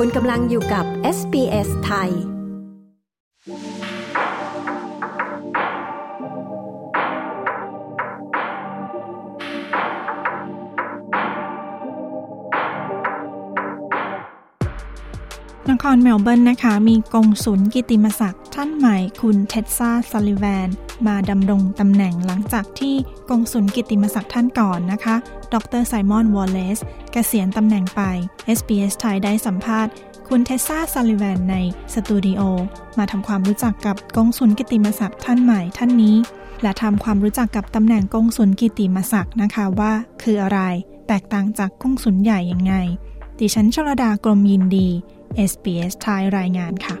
คุณกำลังอยู่กับ SBS ไทย นครเมลเบิร์นนะคะ มีกงสุลกิติมศักดิ์ท่านใหม่คุณเท็ดซ่าซัลลิแวน มาดำรงตำแหน่งหลังจากที่กงสุลกิติมศักดิ์ท่านก่อนนะคะ ดรไซมอนวอลเลซเกษียณตำแหน่งไป SBS ไทยได้สัมภาษณ์ คุณเทสซาซัลลิแวนในสตูดิโอมาทำความรู้จักกับกงสุลกิติมศักดิ์ท่านใหม่ท่านนี้ และทำความรู้จักกับตำแหน่งกงสุลกิติมศักดิ์นะคะว่า คืออะไร แตกต่างจากกงสุลใหญ่ยังไง ดิฉันชลดากรมยินดี SBS ไทยรายงานค่ะ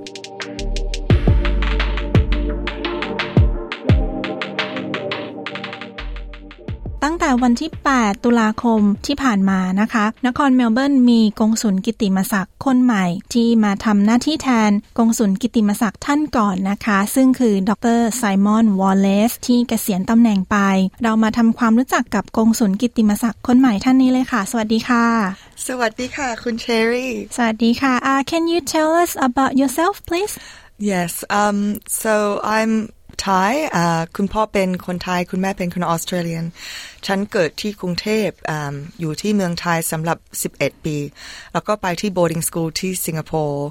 ตั้งแต่วันที่ 8 ตุลาคมที่ผ่านมานะคะ นครเมลเบิร์นมีกงสุลกิติมศักดิ์คนใหม่ ที่มาทำหน้าที่แทนกงสุลกิติมศักดิ์ท่านก่อนนะคะ ซึ่งคือดรไซมอนวอลเลซที่เกษียณตำแหน่งไป เรามาทำความรู้จักกับกงสุลกิติมศักดิ์คนใหม่ท่านนี้เลยค่ะ สวัสดีค่ะ สวัสดีค่ะ คุณเชอรี่ สวัสดีค่ะ uh, Can you tell us about yourself please Yes um so I'm ไทยคุณพ่อเป็นคนไทย คุณแม่เป็นคนออสเตรเลียน ฉันเกิดที่กรุงเทพออยู่ที่เมืองไทยสำหรับ 11 ปี แล้วก็ไปที่ boarding school ที่สิงคโปร์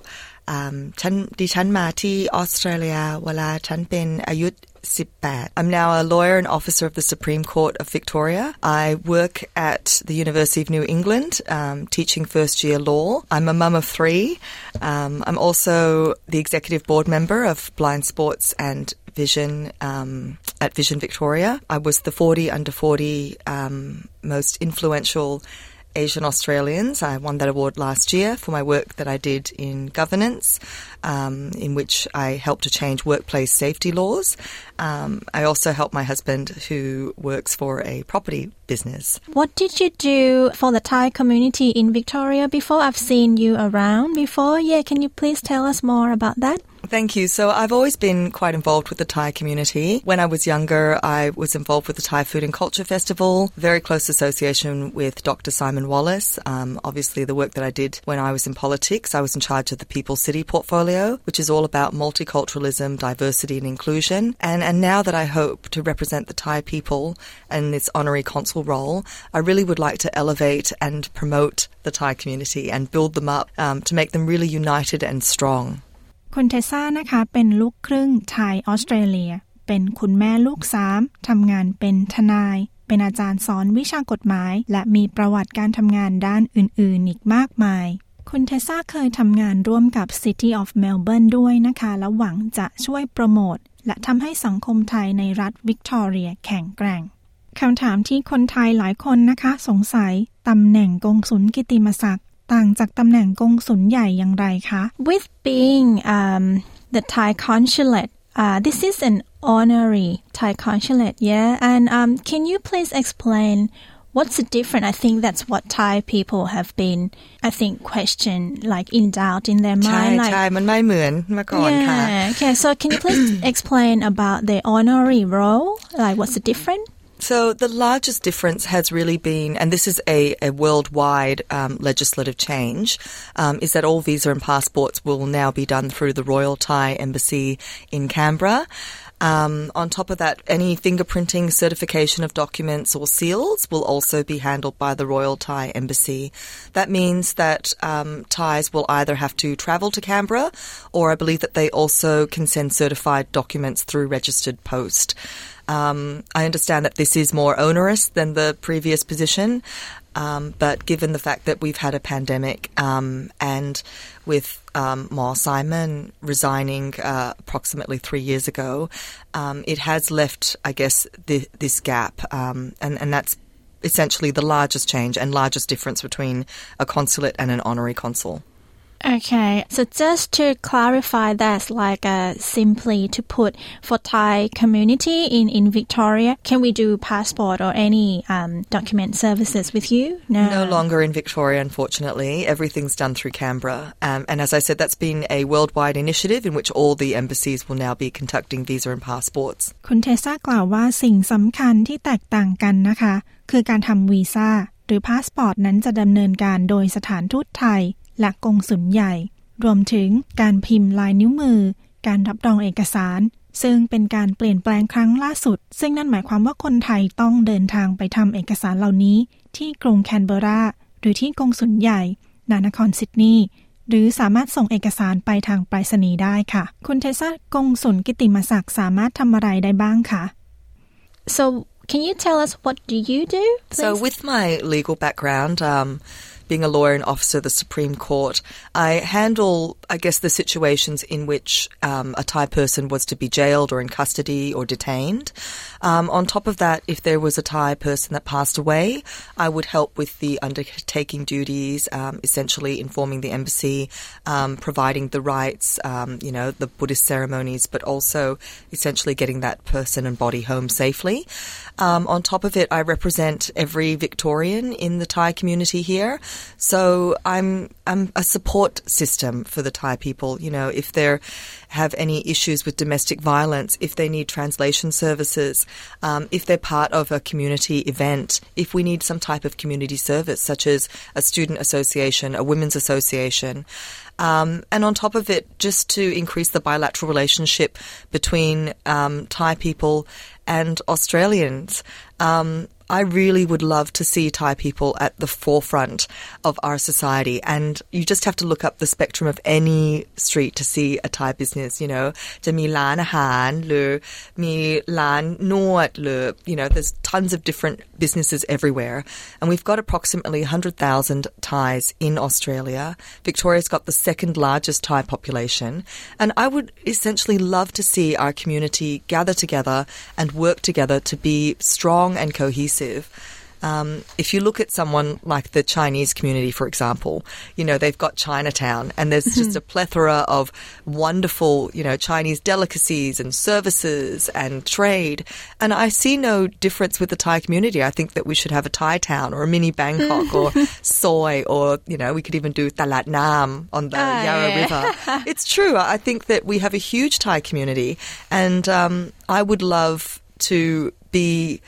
ฉันดิฉันมาที่ออสเตรเลีย เวลาฉันเป็นอายุ 18. I'm now a lawyer and officer of the Supreme Court of Victoria. I work at the University of New England um, teaching first year law. I'm a mum of three. Um, I'm also the executive board member of Blind Sports and Vision um, at Vision Victoria. I was the 40 under 40 um, most influential Asian Australians. I won that award last year for my work that I did in governance, um, in which I helped to change workplace safety laws. Um, I also helped my husband, who works for a property business. What did you do for the Thai community in Victoria before? I've seen you around before. Yeah, can you please tell us more about that? Thank you. So I've always been quite involved with the Thai community. When I was younger, I was involved with the Thai Food and Culture Festival, very close association with Dr. Simon Wallace. Um, obviously, the work that I did when I was in politics, I was in charge of the People City portfolio, which is all about multiculturalism, diversity, and inclusion. And, and now that I hope to represent the Thai people in this honorary consul role, I really would like to elevate and promote the Thai community and build them up um, to make them really united and strong. คุณเทซ่านะคะเป็นลูกครึ่งไทยออสเตรเลีย เป็นคุณแม่ลูกสามทำงานเป็นทนาย เป็นอาจารย์สอนวิชากฎหมาย และมีประวัติการทำงานด้านอื่นๆ อีกมากมาย คุณเทซ่าเคยทำงานร่วมกับ City of Melbourne ด้วยนะคะ และหวังจะช่วยโปรโมทและทำให้สังคมไทยในรัฐวิกตอเรียแข็งแกร่งคำถามที่คนไทยหลายคนนะคะ สงสัยตำแหน่งกงสุลกิติมศักดิ์ ต่างจากตำแหน่งกงสุลใหญ่อย่างไรคะ With being um, the Thai consulate uh, this is an honorary Thai consulate yeah and um, can you please explain what's the difference? I think that's what Thai people have been, I think, question like in doubt in their mind. ใช่ใช่มันไม่เหมือนเมื่อก่อนค่ะ Yeah. Okay. So can you please explain about the honorary role? Like, what's the difference? So the largest difference has really been, and this is a, a worldwide um, legislative change, um, is that all visa and passports will now be done through the Royal Thai Embassy in Canberra. Um, on top of that, any fingerprinting, certification of documents or seals will also be handled by the Royal Thai Embassy. That means that um, Thais will either have to travel to Canberra or I believe that they also can send certified documents through registered post. Um, I understand that this is more onerous than the previous position, um, but given the fact that we've had a pandemic um, and with um, Ma Simon resigning uh, approximately three years ago, um, it has left, I guess, the, this gap, um, and, and that's essentially the largest change and largest difference between a consulate and an honorary consul. Okay, so just to clarify that, like uh, simply to put for Thai community in, in Victoria, can we do passport or any um, document services with you? No. No longer in Victoria, unfortunately. Everything's done through Canberra. Um, and as I said, that's been a worldwide initiative in which all the embassies will now be conducting visa and passports. คุณเทซ่ากล่าวว่าสิ่งสำคัญที่แตกต่างกันนะคะ คือการทำวีซ่าหรือพาสปอร์ตนั้นจะดำเนินการโดยสถานทูตไทย และกงสุลใหญ่ รวมถึงการพิมพ์ลายนิ้วมือ การรับรองเอกสาร ซึ่งเป็นการเปลี่ยนแปลงครั้งล่าสุด ซึ่งนั่นหมายความว่าคนไทยต้องเดินทางไปทำเอกสารเหล่านี้ ที่กรุงแคนเบรา หรือที่กงสุลใหญ่นานครซิดนีย์หรือสามารถส่งเอกสารไปทางไปรษณีย์ได้ค่ะ คุณเทซ่ากงสุลกิติมศักดิ์สามารถทำอะไรได้บ้างคะ so can you tell us what do you do please? So with my legal background um being a lawyer and officer of the Supreme Court, I handle, I guess, the situations in which um, a Thai person was to be jailed or in custody or detained. Um, on top of that, if there was a Thai person that passed away, I would help with the undertaking duties, um, essentially informing the embassy, um, providing the rites, um, you know, the Buddhist ceremonies, but also essentially getting that person and body home safely. Um, on top of it, I represent every Victorian in the Thai community here. So I'm I'm a support system for the Thai people. You know, if they have any issues with domestic violence, if they need translation services, um, if they're part of a community event, if we need some type of community service, such as a student association, a women's association. Um, and on top of it, just to increase the bilateral relationship between um, Thai people and Australians. Um, I really would love to see Thai people at the forefront of our society. And you just have to look up the spectrum of any street to see a Thai business, you know. To Milan Han lu, mi lan lu, you know, there's tons of different businesses everywhere. And we've got approximately 100,000 Thais in Australia. Victoria's got the second largest Thai population. And I would essentially love to see our community gather together and work together to be strong and cohesive um, if you look at someone like the Chinese community, for example, you know, they've got Chinatown and there's just a plethora of wonderful, you know, Chinese delicacies and services and trade. And I see no difference with the Thai community. I think that we should have a Thai town or a mini Bangkok or Soy or, you know, we could even do Talat Nam on the Ah, Yarra yeah. River. it's true. I think that we have a huge Thai community and um, I would love to be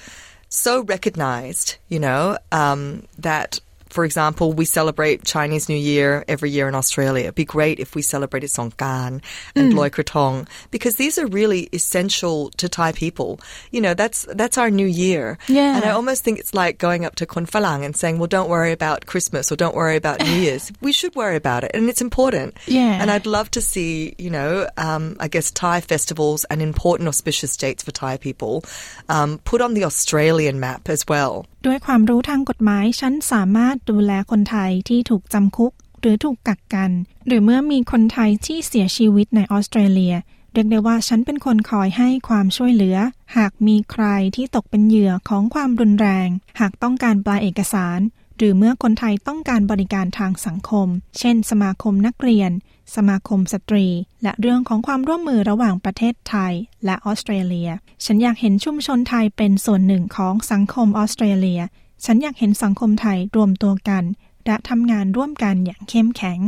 so recognized, you know, um, that, for example, we celebrate Chinese New Year every year in Australia. It'd be great if we celebrated Songkran and Loi Krathong because these are really essential to Thai people. You know, that's that's our new year. Yeah. And I almost think it's like going up to Kon Falang and saying, well, don't worry about Christmas or don't worry about New Year's. we should worry about it, and it's important. Yeah. And I'd love to see, you know, um, I guess Thai festivals and important auspicious dates for Thai people um, put on the Australian map as well. ด้วยความรู้ทางกฎหมายฉันสามารถดูแลคนไทยที่ถูกจำคุก หรือถูกกักกัน หรือเมื่อมีคนไทยที่เสียชีวิตในออสเตรเลีย เรียกได้ว่าฉันเป็นคนคอยให้ความช่วยเหลือ หากมีใครที่ตกเป็นเหยื่อของความรุนแรง หากต้องการปลายเอกสาร หรือเมื่อคนไทยต้องการบริการทางสังคม เช่น สมาคมนักเรียน สมาคมสตรี และเรื่องของความร่วมมือระหว่างประเทศไทยและออสเตรเลีย ฉันอยากเห็นชุมชนไทยเป็นส่วนหนึ่งของสังคมออสเตรเลีย ฉันอยากเห็นสังคมไทยรวมตัวกัน และทำงานร่วมกันอย่างเข้มแข็ง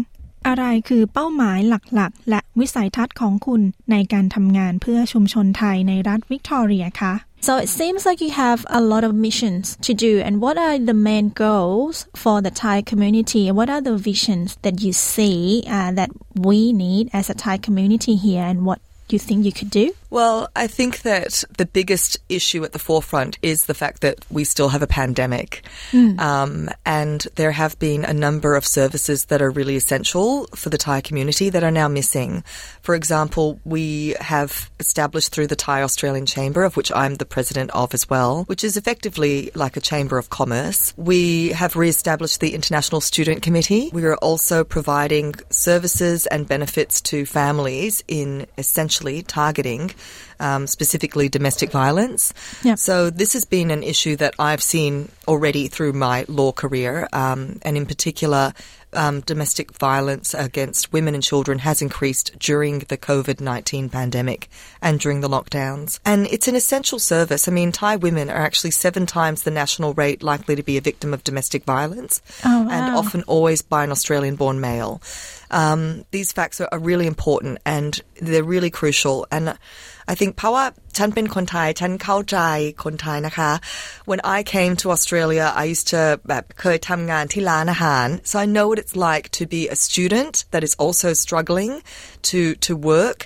อะไรคือเป้าหมายหลักๆ และวิสัยทัศน์ของคุณในการทำงานเพื่อชุมชนไทยในรัฐวิกตอเรียคะ So it seems like you have a lot of missions to do. And what are the main goals for the Thai community? What are the visions that you see uh, that we need as a Thai community here? And what you think you could do? Well, I think that the biggest issue at the forefront is the fact that we still have a pandemic. Um, and there have been a number of services that are really essential for the Thai community that are now missing. For example, we have established through the Thai Australian Chamber, of which I'm the president of as well, which is effectively like a chamber of commerce. We have re-established the International Student Committee. We are also providing services and benefits to families in essentially targeting um, specifically domestic violence. Yep. So this has been an issue that I've seen already through my law career, um, and in particular, um, domestic violence against women and children has increased during the COVID 19 pandemic and during the lockdowns. And it's an essential service. I mean, Thai women are actually seven times the national rate likely to be a victim of domestic violence, Oh, and often always by an Australian born male. Um, these facts are, are really important and they're really crucial. And I think Pawa ฉันเป็นคนไทยฉันเข้าใจคนไทยนะคะ when I came to Australia I used to แบบเคยทำงานที่ร้านอาหาร so I know what it's like to be a student that is also struggling to to work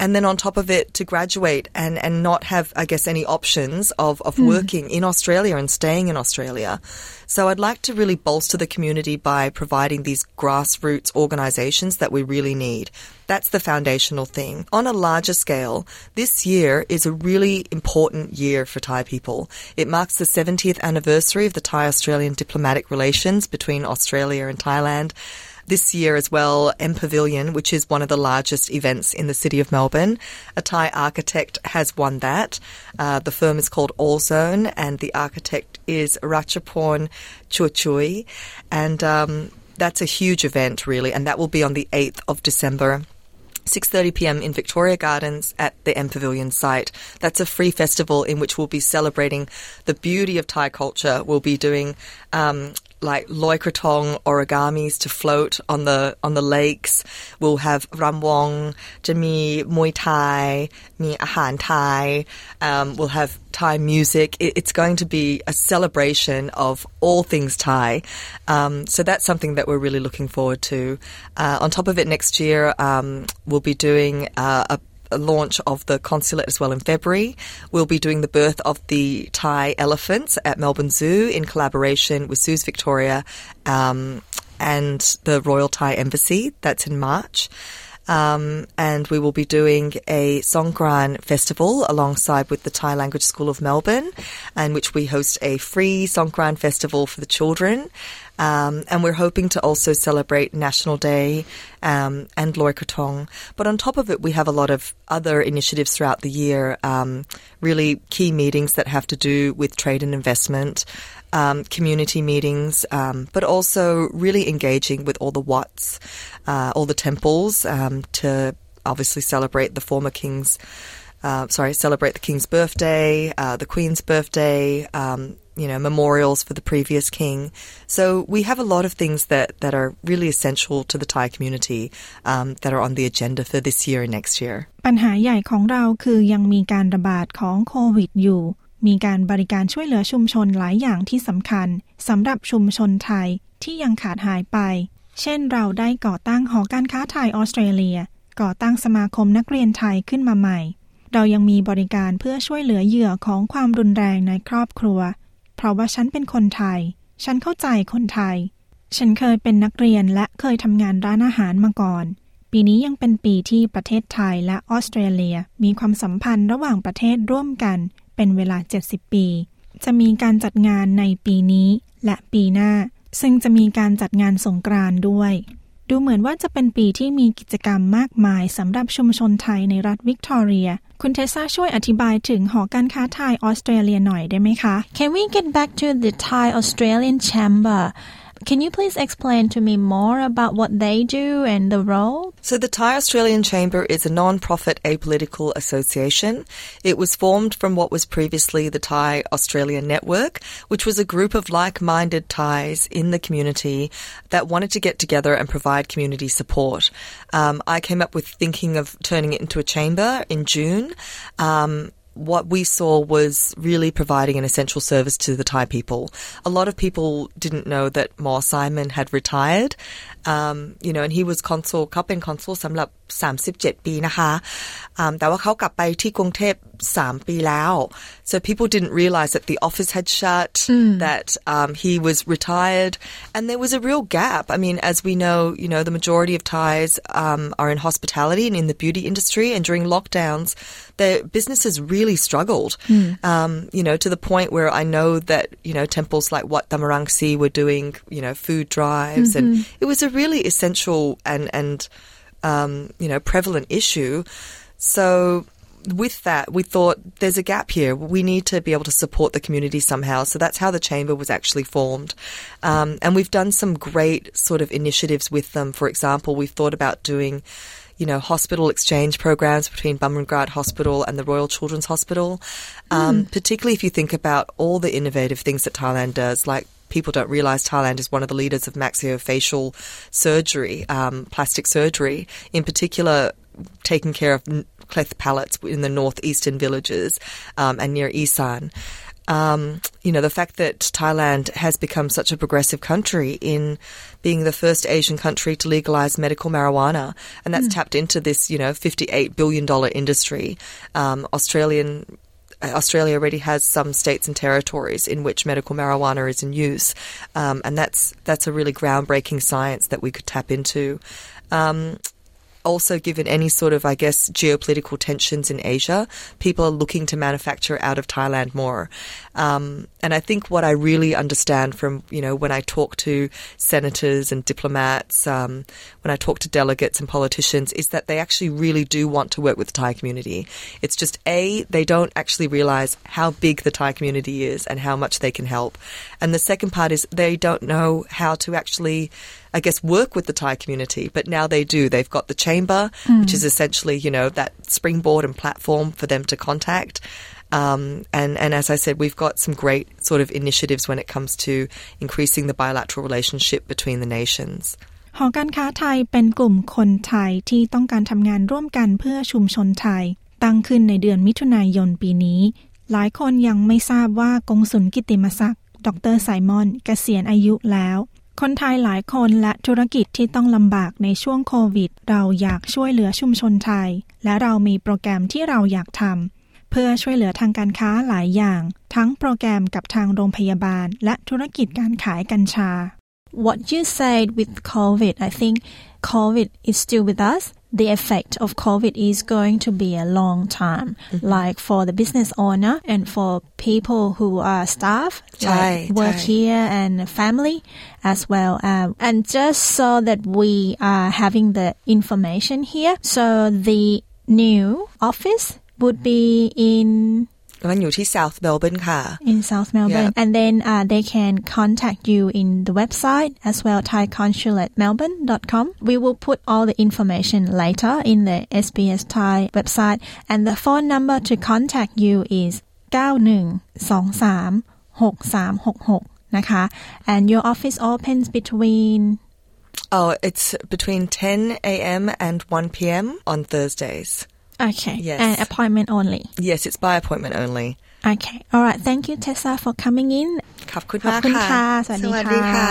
and then on top of it to graduate and, and not have, I guess, any options of, of mm. working in Australia and staying in Australia. So I'd like to really bolster the community by providing these grassroots organizations that we really need. That's the foundational thing. On a larger scale, this year is a really important year for Thai people. It marks the 70th anniversary of the Thai Australian diplomatic relations between Australia and Thailand this year as well, M Pavilion, which is one of the largest events in the city of Melbourne. A Thai architect has won that. Uh, the firm is called Allzone, and the architect is Rachaporn Choochuey. And um, that's a huge event, really, and that will be on the 8th of December. 6:30 p.m. in Victoria Gardens at the M Pavilion site. That's a free festival in which we'll be celebrating the beauty of Thai culture. We'll be doing um, like loikratong origamis to float on the on the lakes. We'll have ramwong, jami muay thai, mi ahan thai. Um, we'll have Thai music. It, it's going to be a celebration of all things Thai. Um, so that's something that we're really looking forward to. Uh, on top of it, next year um, we'll be doing uh, a launch of the consulate as well in February. We'll be doing the birth of the Thai elephants at Melbourne Zoo in collaboration with Zoos Victoria um, and the Royal Thai Embassy. That's in March. Um, and we will be doing a Songkran festival alongside with the Thai Language School of Melbourne, in which we host a free Songkran festival for the children. Um, and we're hoping to also celebrate National Day um, and Loi Krathong. But on top of it, we have a lot of other initiatives throughout the year, um, really key meetings that have to do with trade and investment, um, community meetings, um, but also really engaging with all the wats, uh, all the temples um, to obviously celebrate the former king's. Uh, sorry, celebrate the king's birthday, uh, the queen's birthday, um, you know, memorials for the previous king. So we have a lot of things that, that are really essential to the Thai community um, that are on the agenda for this year and next year. ปัญหาใหญ่ของเราคือยังมีการระบาดของโควิดอยู่ มีการบริการช่วยเหลือชุมชนหลายอย่างที่สำคัญสำหรับชุมชนไทยที่ยังขาดหายไป เช่นเราได้ก่อตั้งหอการค้าไทยออสเตรเลีย ก่อตั้งสมาคมนักเรียนไทยขึ้นมาใหม่ เรายังมีบริการเพื่อช่วยเหลือเหยื่อของความรุนแรงในครอบครัว เพราะว่าฉันเป็นคนไทย ฉันเข้าใจคนไทย ฉันเคยเป็นนักเรียนและเคยทำงานร้านอาหารมาก่อน ปีนี้ยังเป็นปีที่ประเทศไทยและออสเตรเลีย มีความสัมพันธ์ระหว่างประเทศร่วมกัน เป็นเวลา 70 ปี จะมีการจัดงานในปีนี้และปีหน้า ซึ่งจะมีการจัดงานสงกรานต์ด้วย ดูเหมือนว่าจะเป็นปีที่มีกิจกรรมมากมายสำหรับชุมชนไทยในรัฐวิกตอเรีย คุณเทซ่าช่วยอธิบายถึงหอการค้าไทยออสเตรเลียหน่อยได้ไหมคะ Can we get back to the Thai Australian Chamber Can you please explain to me more about what they do and the role? So, the Thai Australian Chamber is a non profit apolitical association. It was formed from what was previously the Thai Australian Network, which was a group of like minded Thais in the community that wanted to get together and provide community support. Um, I came up with thinking of turning it into a chamber in June. Um, what we saw was really providing an essential service to the Thai people. A lot of people didn't know that Mo Simon had retired, um, you know, and he was consul เขาเป็น consul สำหรับ 37ปีนะคะแต่ว่าเขากลับไปที่กรุงเทพ3ปีแล้ว so people didn't realize that the office had shut mm. that um, he was retired and there was a real gap I mean as we know you know the majority of Thais um, are in hospitality and in the beauty industry and during lockdowns their businesses really struggled mm. um, you know to the point where I know that you know temples like Wat Damarangsi were doing you know food drives mm-hmm. and it was a really essential and and um, you know, prevalent issue. So with that, we thought there's a gap here. We need to be able to support the community somehow. So that's how the chamber was actually formed. Um, and we've done some great sort of initiatives with them. For example, we've thought about doing you know, hospital exchange programs between Bumrungrad Hospital and the Royal Children's Hospital. Um, mm. Particularly if you think about all the innovative things that Thailand does, like people don't realize Thailand is one of the leaders of maxillofacial surgery, um, plastic surgery. In particular, taking care of cleft palates in the northeastern villages um, and near Isan. Um, you know, the fact that Thailand has become such a progressive country in being the first Asian country to legalize medical marijuana, and that's mm. tapped into this, you know, $58 billion industry. Um, Australian Australia already has some states and territories in which medical marijuana is in use, um, and that's that's a really groundbreaking science that we could tap into. Um, also, given any sort of, I guess, geopolitical tensions in Asia, people are looking to manufacture out of Thailand more. Um, and I think what I really understand from, you know, when I talk to senators and diplomats, um, when I talk to delegates and politicians, is that they actually really do want to work with the Thai community. It's just A, they don't actually realize how big the Thai community is and how much they can help. And the second part is they don't know how to actually I guess, work with the Thai community, but now they do. They've got the chamber, mm. which is essentially, you know, that springboard and platform for them to contact. Um, and, and as I said, we've got some great sort of initiatives when it comes to increasing the bilateral relationship between the nations. หอการค้าไทยเป็นกลุ่มคนไทยที่ต้องการทำงานร่วมกันเพื่อชุมชนไทย ตั้งขึ้นในเดือนมิถุนายนปีนี้ หลายคนยังไม่ทราบว่ากงสุลกิติมศักดิ์ ดรไซมอน เกษียณอายุแล้ว คนไทยหลายคนและธุรกิจที่ต้องลำบากในช่วงโควิด เราอยากช่วยเหลือชุมชนไทย และเรามีโปรแกรมที่เราอยากทำเพื่อช่วยเหลือทางการค้าหลายอย่าง ทั้งโปรแกรมกับทางโรงพยาบาล และธุรกิจการขายกัญชา What you said with COVID I think COVID is still with us the effect of COVID is going to be a long time, mm-hmm. like for the business owner and for people who are staff, like work here and family as well. Um, and just so that we are having the information here, so the new office would be in มันอยู่ที่ South Melbourne ค่ะ in South Melbourne yeah. and then uh, they can contact you in the website as well thaiconsulate.melbourne.com we will put all the information later in the SBS Thai website and the phone number to contact you is 91236366นะคะ and your office opens between Oh, it's between 10 a.m. and 1 p.m. on Thursdays. Okay. Yes. And appointment only. Yes, it's by appointment only. Okay. All right. Thank you, Tessa, for coming in. ขอบคุณมากค่ะ สวัสดีค่ะ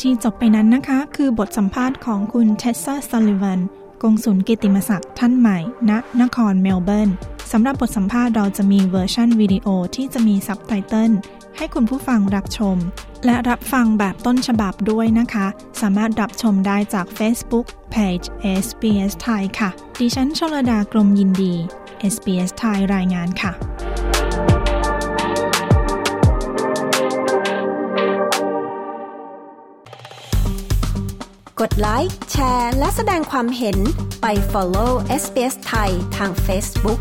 ที่จบไปนั้นนะคะ คือบทสัมภาษณ์ของคุณเทสซาซัลลิวันกงสุลกิติมศักดิ์ท่านใหม่ณนครเมลเบิร์นสำหรับบทสัมภาษณ์เราจะมีเวอร์ชันวิดีโอที่จะมีซับไตเติล ให้คุณผู้ฟังรับชม และรับฟังแบบต้นฉบับด้วยนะคะ สามารถรับชมได้จาก Facebook Page SBS ไทยค่ะ ดิฉันชลดากรมยินดี SBS ไทยรายงานค่ะกดไลค์ แชร์ และแสดงความเห็นไป follow SBS ไทยทาง Facebook